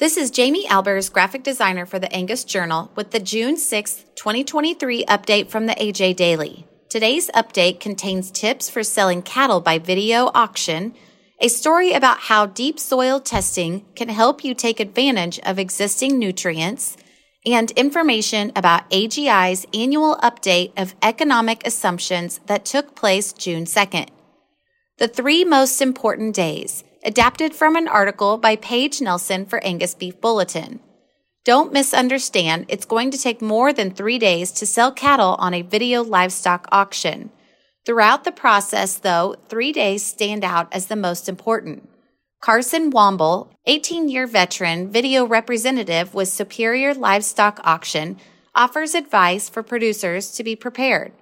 This is Jamie Albers, graphic designer for the Angus Journal, with the June 6, 2023 update from the AJ Daily. Today's update contains tips for selling cattle by video auction, a story about how deep soil testing can help you take advantage of existing nutrients, and information about AGI's annual update of economic assumptions that took place June 2nd. The three most important days adapted from an article by Paige Nelson for Angus Beef Bulletin. Don't misunderstand, it's going to take more than three days to sell cattle on a video livestock auction. Throughout the process, though, three days stand out as the most important. Carson Womble, 18 year veteran video representative with Superior Livestock Auction, offers advice for producers to be prepared.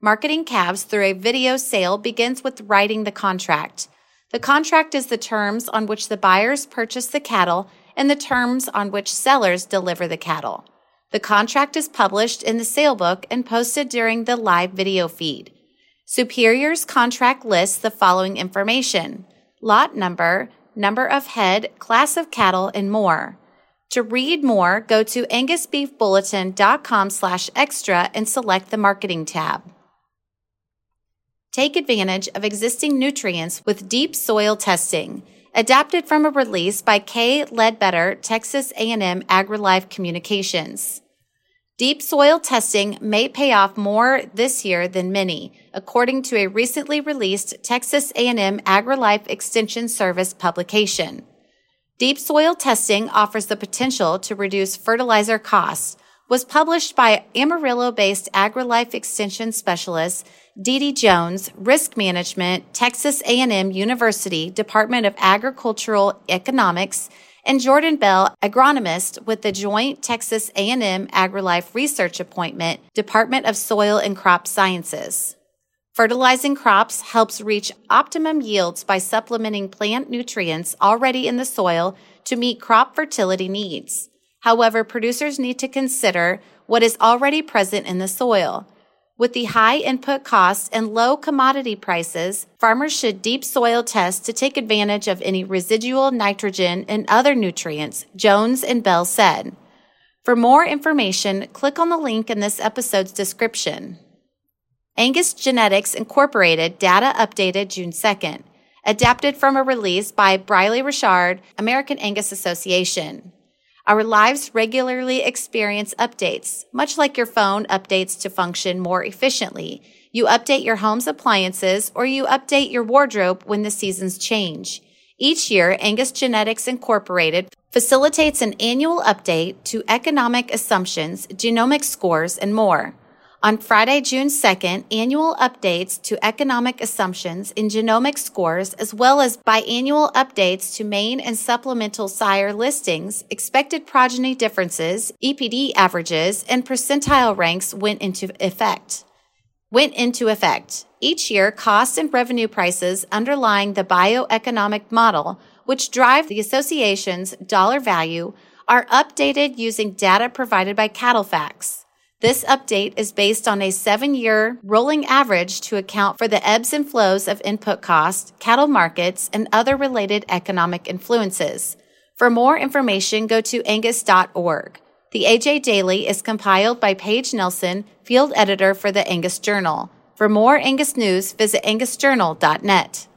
Marketing calves through a video sale begins with writing the contract. The contract is the terms on which the buyers purchase the cattle and the terms on which sellers deliver the cattle. The contract is published in the sale book and posted during the live video feed. Superior's contract lists the following information lot number, number of head, class of cattle, and more. To read more, go to angusbeefbulletin.com slash extra and select the marketing tab. Take advantage of existing nutrients with deep soil testing. Adapted from a release by Kay Ledbetter, Texas A&M AgriLife Communications. Deep soil testing may pay off more this year than many, according to a recently released Texas A&M AgriLife Extension Service publication. Deep soil testing offers the potential to reduce fertilizer costs, was published by Amarillo-based AgriLife Extension specialist DeDe Jones, Risk Management, Texas A&M University Department of Agricultural Economics, and Jordan Bell, agronomist with the Joint Texas A&M AgriLife Research Appointment, Department of Soil and Crop Sciences. Fertilizing crops helps reach optimum yields by supplementing plant nutrients already in the soil to meet crop fertility needs. However, producers need to consider what is already present in the soil. With the high input costs and low commodity prices, farmers should deep soil test to take advantage of any residual nitrogen and other nutrients, Jones and Bell said. For more information, click on the link in this episode's description. Angus Genetics Incorporated data updated June 2nd, adapted from a release by Briley Richard, American Angus Association. Our lives regularly experience updates. Much like your phone updates to function more efficiently, you update your home's appliances or you update your wardrobe when the seasons change. Each year, Angus Genetics Incorporated facilitates an annual update to economic assumptions, genomic scores, and more. On Friday, June 2nd, annual updates to economic assumptions in genomic scores, as well as biannual updates to main and supplemental sire listings, expected progeny differences, EPD averages, and percentile ranks went into effect. Went into effect. Each year, cost and revenue prices underlying the bioeconomic model, which drive the association's dollar value, are updated using data provided by CattleFax. This update is based on a seven year rolling average to account for the ebbs and flows of input costs, cattle markets, and other related economic influences. For more information, go to angus.org. The AJ Daily is compiled by Paige Nelson, field editor for the Angus Journal. For more Angus news, visit angusjournal.net.